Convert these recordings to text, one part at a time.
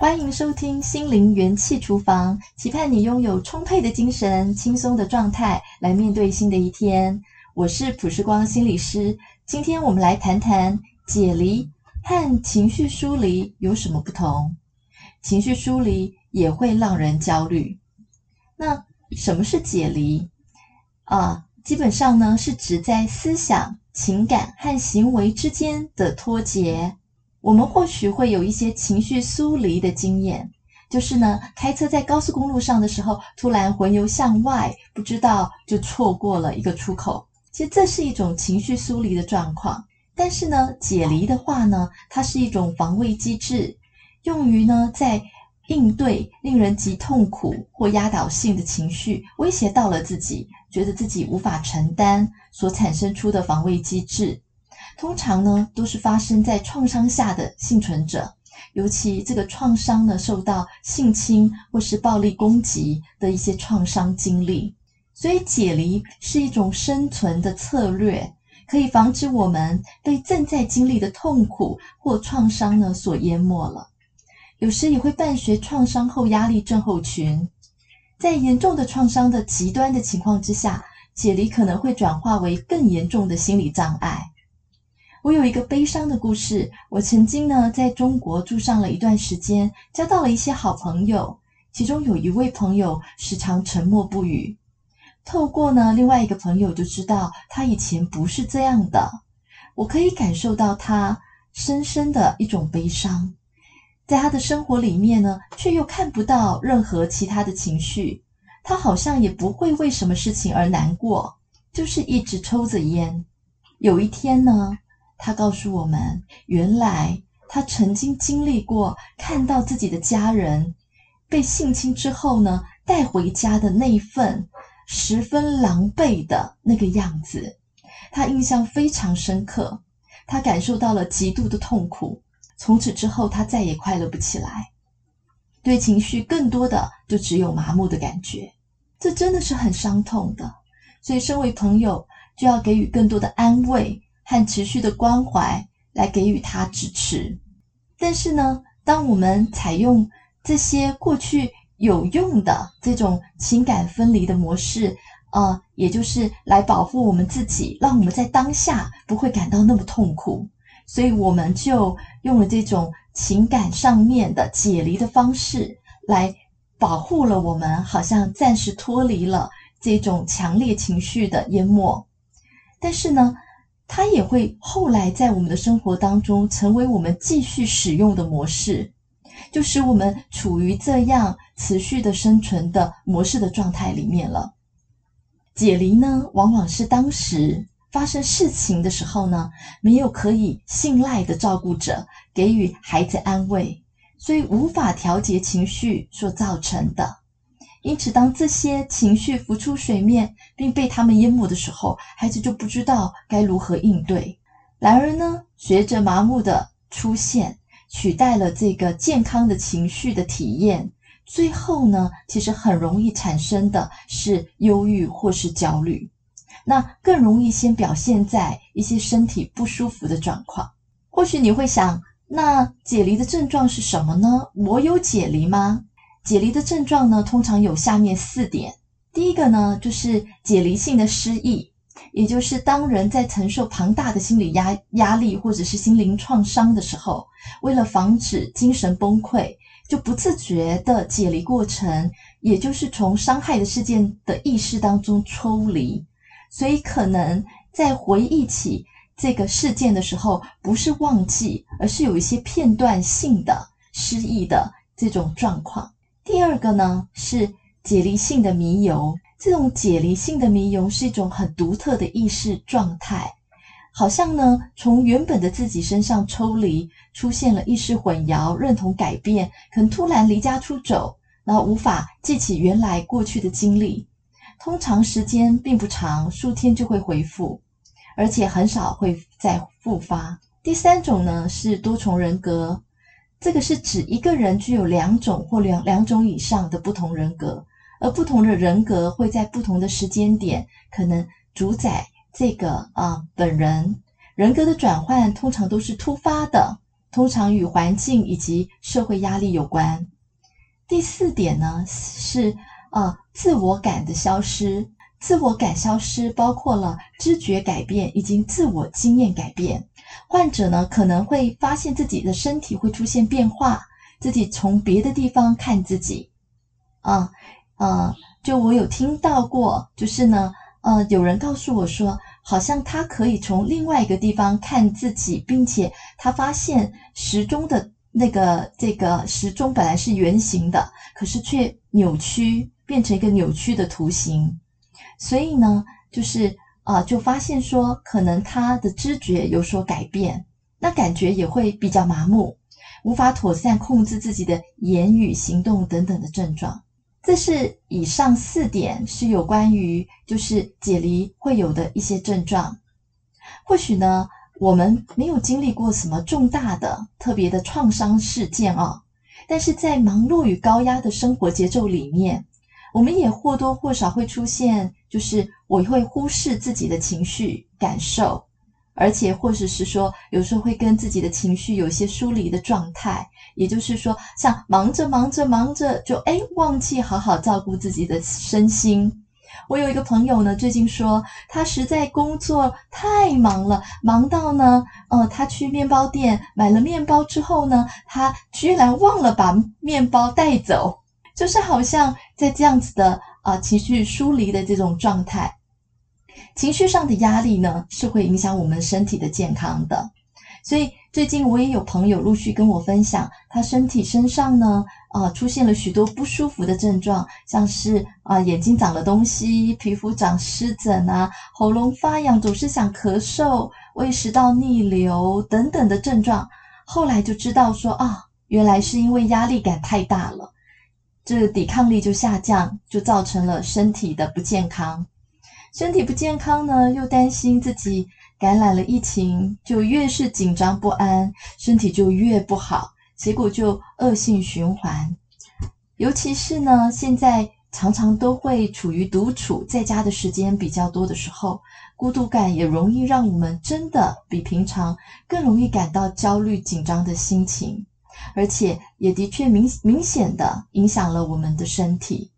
欢迎收听心灵元气厨房，期盼你拥有充沛的精神、轻松的状态来面对新的一天。我是卜世光心理师，今天我们来谈谈解离和情绪疏离有什么不同。情绪疏离也会让人焦虑。那什么是解离？啊，基本上呢是指在思想、情感和行为之间的脱节。我们或许会有一些情绪疏离的经验，就是呢，开车在高速公路上的时候，突然魂游向外，不知道就错过了一个出口。其实这是一种情绪疏离的状况。但是呢，解离的话呢，它是一种防卫机制，用于呢在应对令人极痛苦或压倒性的情绪，威胁到了自己，觉得自己无法承担所产生出的防卫机制。通常呢，都是发生在创伤下的幸存者，尤其这个创伤呢，受到性侵或是暴力攻击的一些创伤经历。所以，解离是一种生存的策略，可以防止我们被正在经历的痛苦或创伤呢所淹没了。有时也会伴随创伤后压力症候群，在严重的创伤的极端的情况之下，解离可能会转化为更严重的心理障碍。我有一个悲伤的故事。我曾经呢，在中国住上了一段时间，交到了一些好朋友。其中有一位朋友时常沉默不语。透过呢，另外一个朋友就知道，他以前不是这样的。我可以感受到他深深的一种悲伤，在他的生活里面呢，却又看不到任何其他的情绪。他好像也不会为什么事情而难过，就是一直抽着烟。有一天呢，他告诉我们，原来他曾经经历过看到自己的家人被性侵之后呢，带回家的那一份十分狼狈的那个样子，他印象非常深刻。他感受到了极度的痛苦，从此之后他再也快乐不起来，对情绪更多的就只有麻木的感觉。这真的是很伤痛的，所以身为朋友就要给予更多的安慰。和持续的关怀来给予他支持，但是呢，当我们采用这些过去有用的这种情感分离的模式，呃，也就是来保护我们自己，让我们在当下不会感到那么痛苦，所以我们就用了这种情感上面的解离的方式来保护了我们，好像暂时脱离了这种强烈情绪的淹没，但是呢，它也会后来在我们的生活当中成为我们继续使用的模式，就使我们处于这样持续的生存的模式的状态里面了。解离呢，往往是当时发生事情的时候呢，没有可以信赖的照顾者给予孩子安慰，所以无法调节情绪所造成的。因此，当这些情绪浮出水面，并被他们淹没的时候，孩子就不知道该如何应对。然而呢，随着麻木的出现，取代了这个健康的情绪的体验，最后呢，其实很容易产生的是忧郁或是焦虑。那更容易先表现在一些身体不舒服的状况。或许你会想，那解离的症状是什么呢？我有解离吗？解离的症状呢，通常有下面四点。第一个呢，就是解离性的失忆，也就是当人在承受庞大的心理压压力或者是心灵创伤的时候，为了防止精神崩溃，就不自觉的解离过程，也就是从伤害的事件的意识当中抽离，所以可能在回忆起这个事件的时候，不是忘记，而是有一些片段性的失忆的这种状况。第二个呢，是解离性的迷游，这种解离性的迷游是一种很独特的意识状态，好像呢，从原本的自己身上抽离，出现了意识混淆、认同改变，可能突然离家出走，然后无法记起原来过去的经历，通常时间并不长，数天就会恢复，而且很少会再复发。第三种呢，是多重人格。这个是指一个人具有两种或两两种以上的不同人格，而不同的人格会在不同的时间点可能主宰这个啊本人。人格的转换通常都是突发的，通常与环境以及社会压力有关。第四点呢是呃自我感的消失，自我感消失包括了知觉改变以及自我经验改变。患者呢可能会发现自己的身体会出现变化，自己从别的地方看自己，啊呃，就我有听到过，就是呢呃有人告诉我说，好像他可以从另外一个地方看自己，并且他发现时钟的。那个这个时钟本来是圆形的，可是却扭曲，变成一个扭曲的图形。所以呢，就是啊、就发现说，可能他的知觉有所改变，那感觉也会比较麻木，无法妥善控制自己的言语、行动等等的症状。这是以上四点是有关于就是解离会有的一些症状。或许呢。我们没有经历过什么重大的、特别的创伤事件啊，但是在忙碌与高压的生活节奏里面，我们也或多或少会出现，就是我会忽视自己的情绪感受，而且或者是说，有时候会跟自己的情绪有一些疏离的状态，也就是说，像忙着忙着忙着，就诶忘记好好照顾自己的身心。我有一个朋友呢，最近说他实在工作太忙了，忙到呢，呃，他去面包店买了面包之后呢，他居然忘了把面包带走，就是好像在这样子的啊、情绪疏离的这种状态，情绪上的压力呢，是会影响我们身体的健康的，所以。最近我也有朋友陆续跟我分享，他身体身上呢，啊、出现了许多不舒服的症状，像是啊、眼睛长了东西，皮肤长湿疹啊，喉咙发痒，总是想咳嗽，胃食道逆流等等的症状。后来就知道说啊，原来是因为压力感太大了，这抵抗力就下降，就造成了身体的不健康。身体不健康呢，又担心自己。感染了疫情，就越是紧张不安，身体就越不好，结果就恶性循环。尤其是呢，现在常常都会处于独处在家的时间比较多的时候，孤独感也容易让我们真的比平常更容易感到焦虑紧张的心情，而且也的确明明显的影响了我们的身体。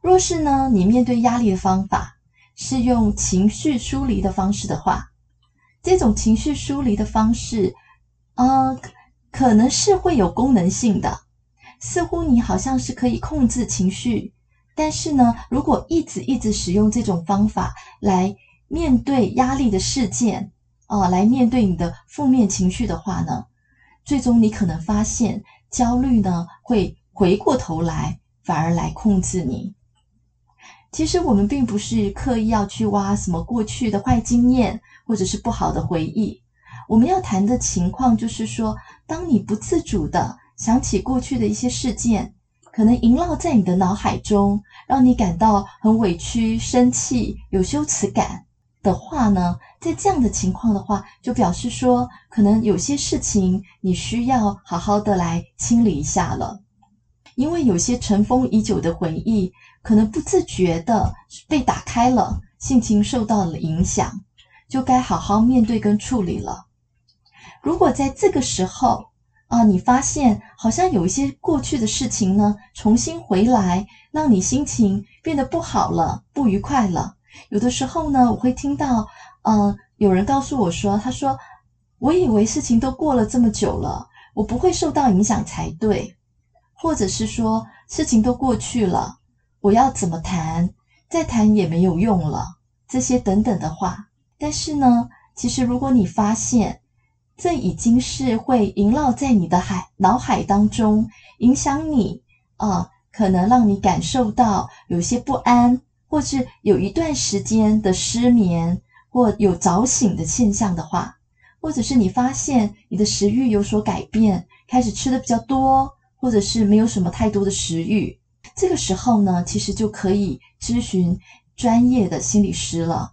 若是呢，你面对压力的方法是用情绪疏离的方式的话，这种情绪疏离的方式，呃，可能是会有功能性的，似乎你好像是可以控制情绪，但是呢，如果一直一直使用这种方法来面对压力的事件，哦、来面对你的负面情绪的话呢，最终你可能发现焦虑呢会回过头来，反而来控制你。其实我们并不是刻意要去挖什么过去的坏经验。或者是不好的回忆，我们要谈的情况就是说，当你不自主的想起过去的一些事件，可能萦绕在你的脑海中，让你感到很委屈、生气、有羞耻感的话呢，在这样的情况的话，就表示说，可能有些事情你需要好好的来清理一下了，因为有些尘封已久的回忆，可能不自觉的被打开了，性情受到了影响。就该好好面对跟处理了。如果在这个时候啊，你发现好像有一些过去的事情呢，重新回来，让你心情变得不好了，不愉快了。有的时候呢，我会听到，呃，有人告诉我说，他说，我以为事情都过了这么久了，我不会受到影响才对，或者是说，事情都过去了，我要怎么谈，再谈也没有用了，这些等等的话。但是呢，其实如果你发现这已经是会萦绕在你的海脑海当中，影响你啊、可能让你感受到有些不安，或是有一段时间的失眠，或有早醒的现象的话，或者是你发现你的食欲有所改变，开始吃的比较多，或者是没有什么太多的食欲，这个时候呢，其实就可以咨询专业的心理师了。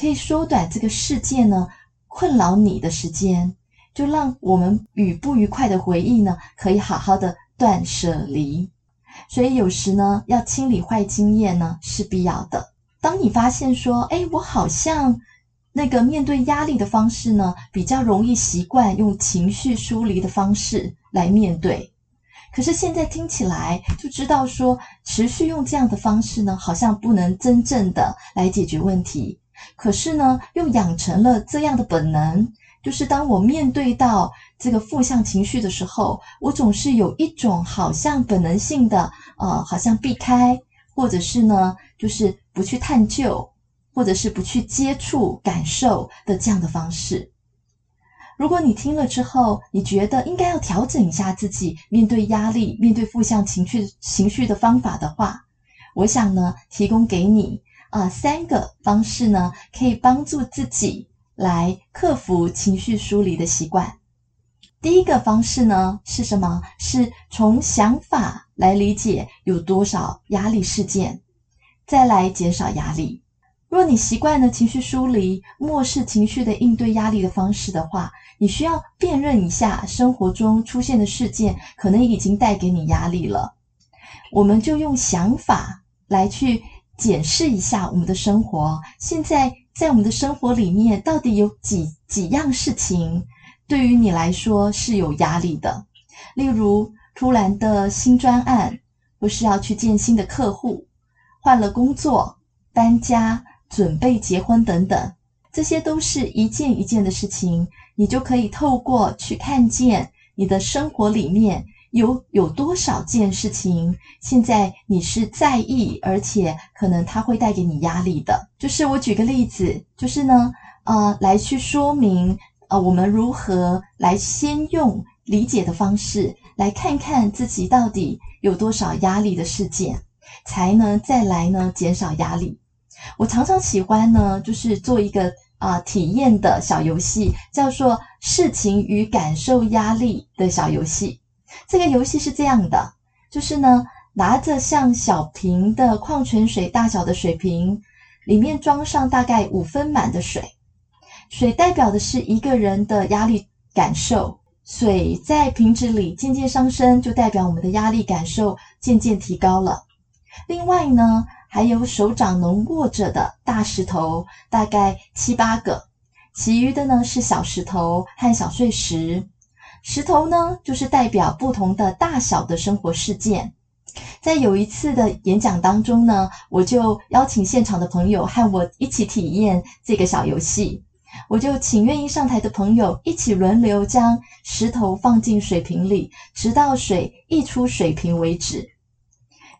可以缩短这个事件呢困扰你的时间，就让我们与不愉快的回忆呢可以好好的断舍离。所以有时呢要清理坏经验呢是必要的。当你发现说，哎，我好像那个面对压力的方式呢，比较容易习惯用情绪疏离的方式来面对。可是现在听起来就知道说，持续用这样的方式呢，好像不能真正的来解决问题。可是呢，又养成了这样的本能，就是当我面对到这个负向情绪的时候，我总是有一种好像本能性的，呃，好像避开，或者是呢，就是不去探究。或者是不去接触、感受的这样的方式。如果你听了之后，你觉得应该要调整一下自己面对压力、面对负向情绪情绪的方法的话，我想呢，提供给你啊、三个方式呢，可以帮助自己来克服情绪疏离的习惯。第一个方式呢是什么？是从想法来理解有多少压力事件，再来减少压力。若你习惯了情绪疏离、漠视情绪的应对压力的方式的话，你需要辨认一下生活中出现的事件可能已经带给你压力了。我们就用想法来去检视一下我们的生活。现在在我们的生活里面，到底有几几样事情对于你来说是有压力的？例如，突然的新专案，或是要去见新的客户，换了工作，搬家。准备结婚等等，这些都是一件一件的事情，你就可以透过去看见你的生活里面有有多少件事情，现在你是在意，而且可能它会带给你压力的。就是我举个例子，就是呢，呃，来去说明，呃，我们如何来先用理解的方式来看看自己到底有多少压力的事件，才能再来呢减少压力。我常常喜欢呢，就是做一个啊、呃、体验的小游戏，叫做“事情与感受压力”的小游戏。这个游戏是这样的，就是呢，拿着像小瓶的矿泉水大小的水瓶，里面装上大概五分满的水，水代表的是一个人的压力感受，水在瓶子里渐渐上升，就代表我们的压力感受渐渐提高了。另外呢，还有手掌能握着的大石头，大概七八个，其余的呢是小石头和小碎石。石头呢，就是代表不同的大小的生活事件。在有一次的演讲当中呢，我就邀请现场的朋友和我一起体验这个小游戏。我就请愿意上台的朋友一起轮流将石头放进水瓶里，直到水溢出水瓶为止。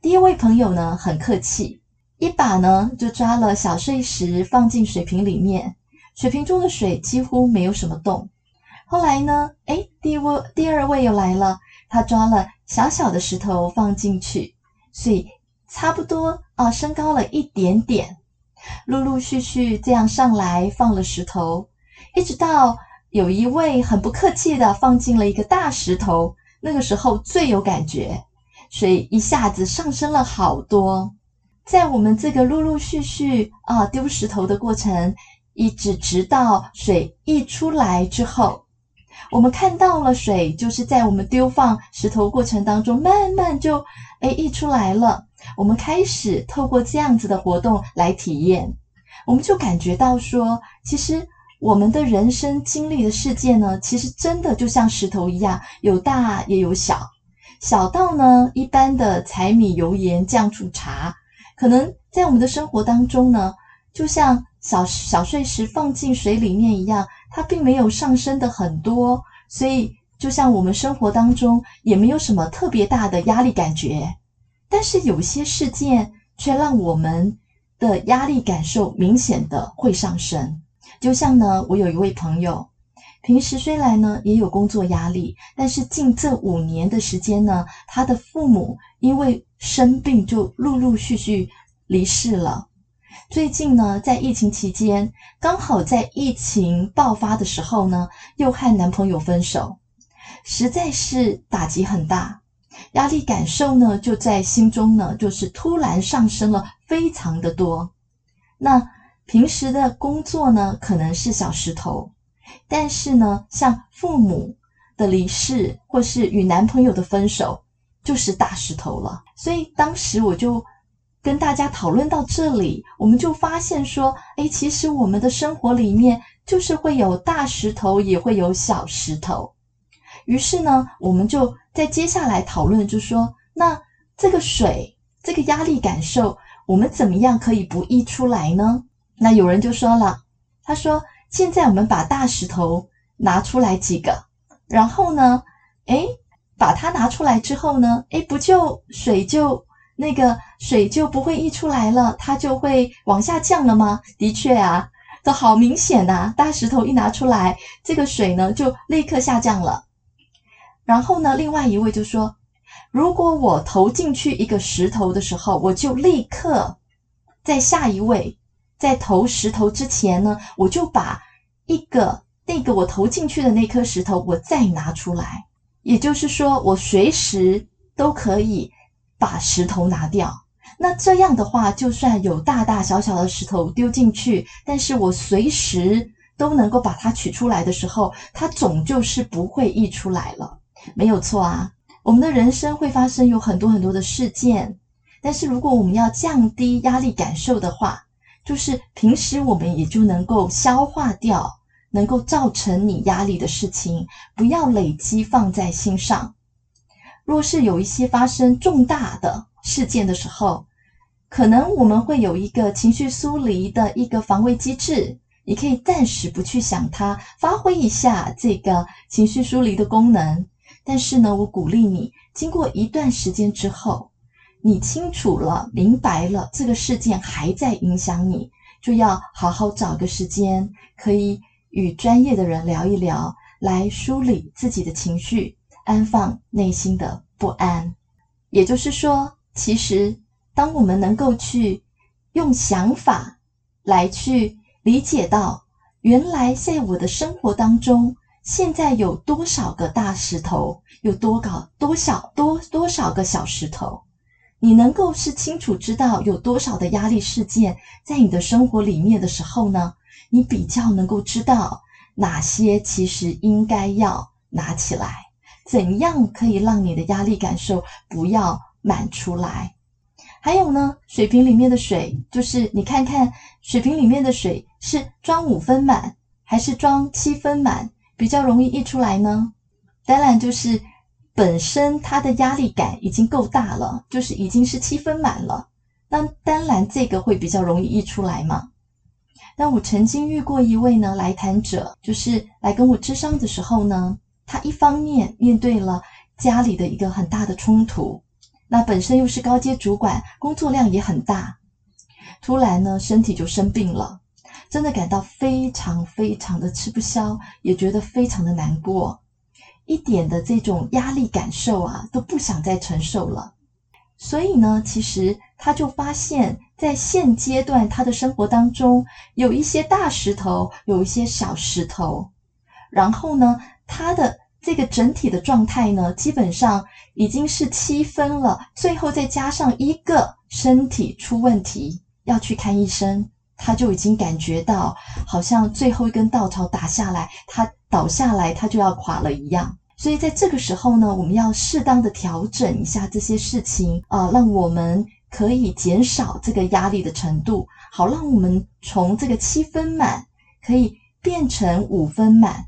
第一位朋友呢，很客气。一把呢，就抓了小碎石放进水瓶里面，水瓶中的水几乎没有什么动。后来呢，诶，第一位第二位又来了，他抓了小小的石头放进去，所以差不多啊，升高了一点点。陆陆续续这样上来放了石头，一直到有一位很不客气的放进了一个大石头，那个时候最有感觉，水一下子上升了好多。在我们这个陆陆续续啊丢石头的过程，一直直到水溢出来之后，我们看到了水，就是在我们丢放石头过程当中，慢慢就诶溢出来了。我们开始透过这样子的活动来体验，我们就感觉到说，其实我们的人生经历的事件呢，其实真的就像石头一样，有大也有小，小到呢一般的柴米油盐酱醋茶。可能在我们的生活当中呢，就像小小碎石放进水里面一样，它并没有上升的很多，所以就像我们生活当中也没有什么特别大的压力感觉。但是有些事件却让我们的压力感受明显的会上升。就像呢，我有一位朋友，平时虽然呢也有工作压力，但是近这五年的时间呢，他的父母因为生病就陆陆续续离世了。最近呢，在疫情期间，刚好在疫情爆发的时候呢，又和男朋友分手，实在是打击很大，压力感受呢就在心中呢，就是突然上升了非常的多。那平时的工作呢，可能是小石头，但是呢，像父母的离世或是与男朋友的分手，就是大石头了。所以当时我就跟大家讨论到这里，我们就发现说，诶，其实我们的生活里面就是会有大石头，也会有小石头。于是呢，我们就在接下来讨论，就说，那这个水，这个压力感受，我们怎么样可以不溢出来呢？那有人就说了，他说，现在我们把大石头拿出来几个，然后呢，诶，把它拿出来之后呢，诶，不就水就。那个水就不会溢出来了，它就会往下降了吗？的确啊，这好明显呐！大石头一拿出来，这个水呢就立刻下降了。然后呢，另外一位就说：“如果我投进去一个石头的时候，我就立刻在下一位在投石头之前呢，我就把一个那个我投进去的那颗石头我再拿出来，也就是说，我随时都可以。”把石头拿掉，那这样的话，就算有大大小小的石头丢进去，但是我随时都能够把它取出来的时候，它总就是不会溢出来了，没有错啊。我们的人生会发生有很多很多的事件，但是如果我们要降低压力感受的话，就是平时我们也就能够消化掉，能够造成你压力的事情，不要累积放在心上。若是有一些发生重大的事件的时候，可能我们会有一个情绪疏离的一个防卫机制，你可以暂时不去想它，发挥一下这个情绪疏离的功能。但是呢，我鼓励你，经过一段时间之后，你清楚了、明白了这个事件还在影响你，就要好好找个时间，可以与专业的人聊一聊，来梳理自己的情绪。安放内心的不安，也就是说，其实当我们能够去用想法来去理解到，原来在我的生活当中，现在有多少个大石头，有多高多小多多少个小石头，你能够是清楚知道有多少的压力事件在你的生活里面的时候呢，你比较能够知道哪些其实应该要拿起来。怎样可以让你的压力感受不要满出来？还有呢，水瓶里面的水，就是你看看水瓶里面的水是装五分满还是装七分满比较容易溢出来呢？当然就是本身它的压力感已经够大了，就是已经是七分满了，那当然这个会比较容易溢出来嘛。那我曾经遇过一位呢来谈者，就是来跟我咨商的时候呢。他一方面面对了家里的一个很大的冲突，那本身又是高阶主管，工作量也很大，突然呢身体就生病了，真的感到非常非常的吃不消，也觉得非常的难过，一点的这种压力感受啊都不想再承受了。所以呢，其实他就发现，在现阶段他的生活当中，有一些大石头，有一些小石头，然后呢，他的这个整体的状态呢，基本上已经是七分了。最后再加上一个身体出问题要去看医生，他就已经感觉到好像最后一根稻草打下来，他倒下来他就要垮了一样。所以在这个时候呢，我们要适当的调整一下这些事情啊，让我们可以减少这个压力的程度，好让我们从这个七分满可以变成五分满。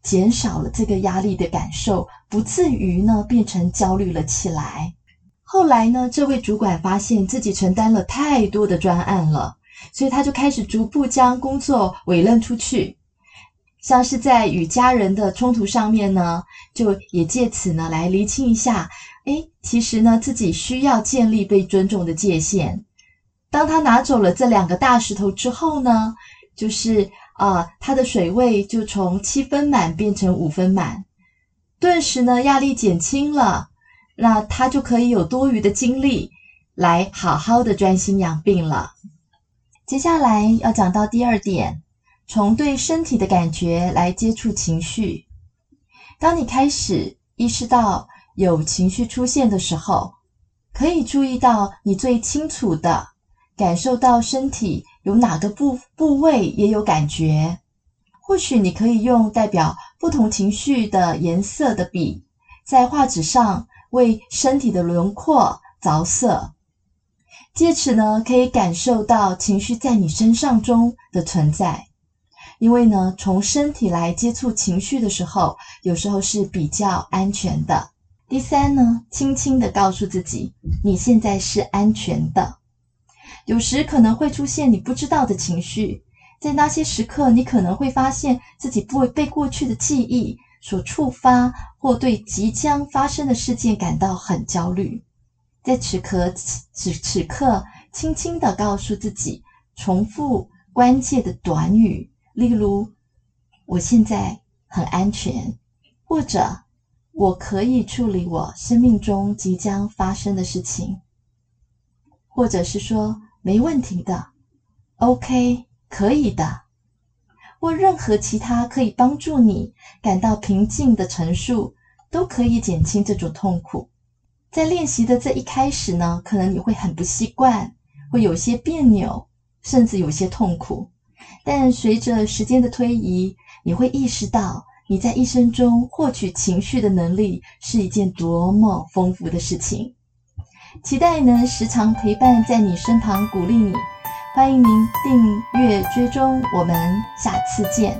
减少了这个压力的感受，不至于呢变成焦虑了起来。后来呢，这位主管发现自己承担了太多的专案了，所以他就开始逐步将工作委任出去。像是在与家人的冲突上面呢，就也借此呢来厘清一下，诶，其实呢自己需要建立被尊重的界限。当他拿走了这两个大石头之后呢，就是。啊，他的水位就从七分满变成五分满，顿时呢压力减轻了，那他就可以有多余的精力来好好的专心养病了。接下来要讲到第二点，从对身体的感觉来接触情绪。当你开始意识到有情绪出现的时候，可以注意到你最清楚的感受到身体。有哪个部部位也有感觉？或许你可以用代表不同情绪的颜色的笔，在画纸上为身体的轮廓着色。借此呢，可以感受到情绪在你身上中的存在。因为呢，从身体来接触情绪的时候，有时候是比较安全的。第三呢，轻轻地告诉自己，你现在是安全的。有时可能会出现你不知道的情绪，在那些时刻，你可能会发现自己不会被过去的记忆所触发，或对即将发生的事件感到很焦虑。在此刻，此此刻，轻轻地告诉自己，重复关键的短语，例如“我现在很安全”，或者“我可以处理我生命中即将发生的事情”，或者是说“没问题的 ”，“OK，可以的”，或任何其他可以帮助你感到平静的陈述，都可以减轻这种痛苦。在练习的这一开始呢，可能你会很不习惯，会有些别扭，甚至有些痛苦。但随着时间的推移，你会意识到你在一生中获取情绪的能力是一件多么丰富的事情。期待能时常陪伴在你身旁，鼓励你。欢迎您订阅追踪，我们下次见。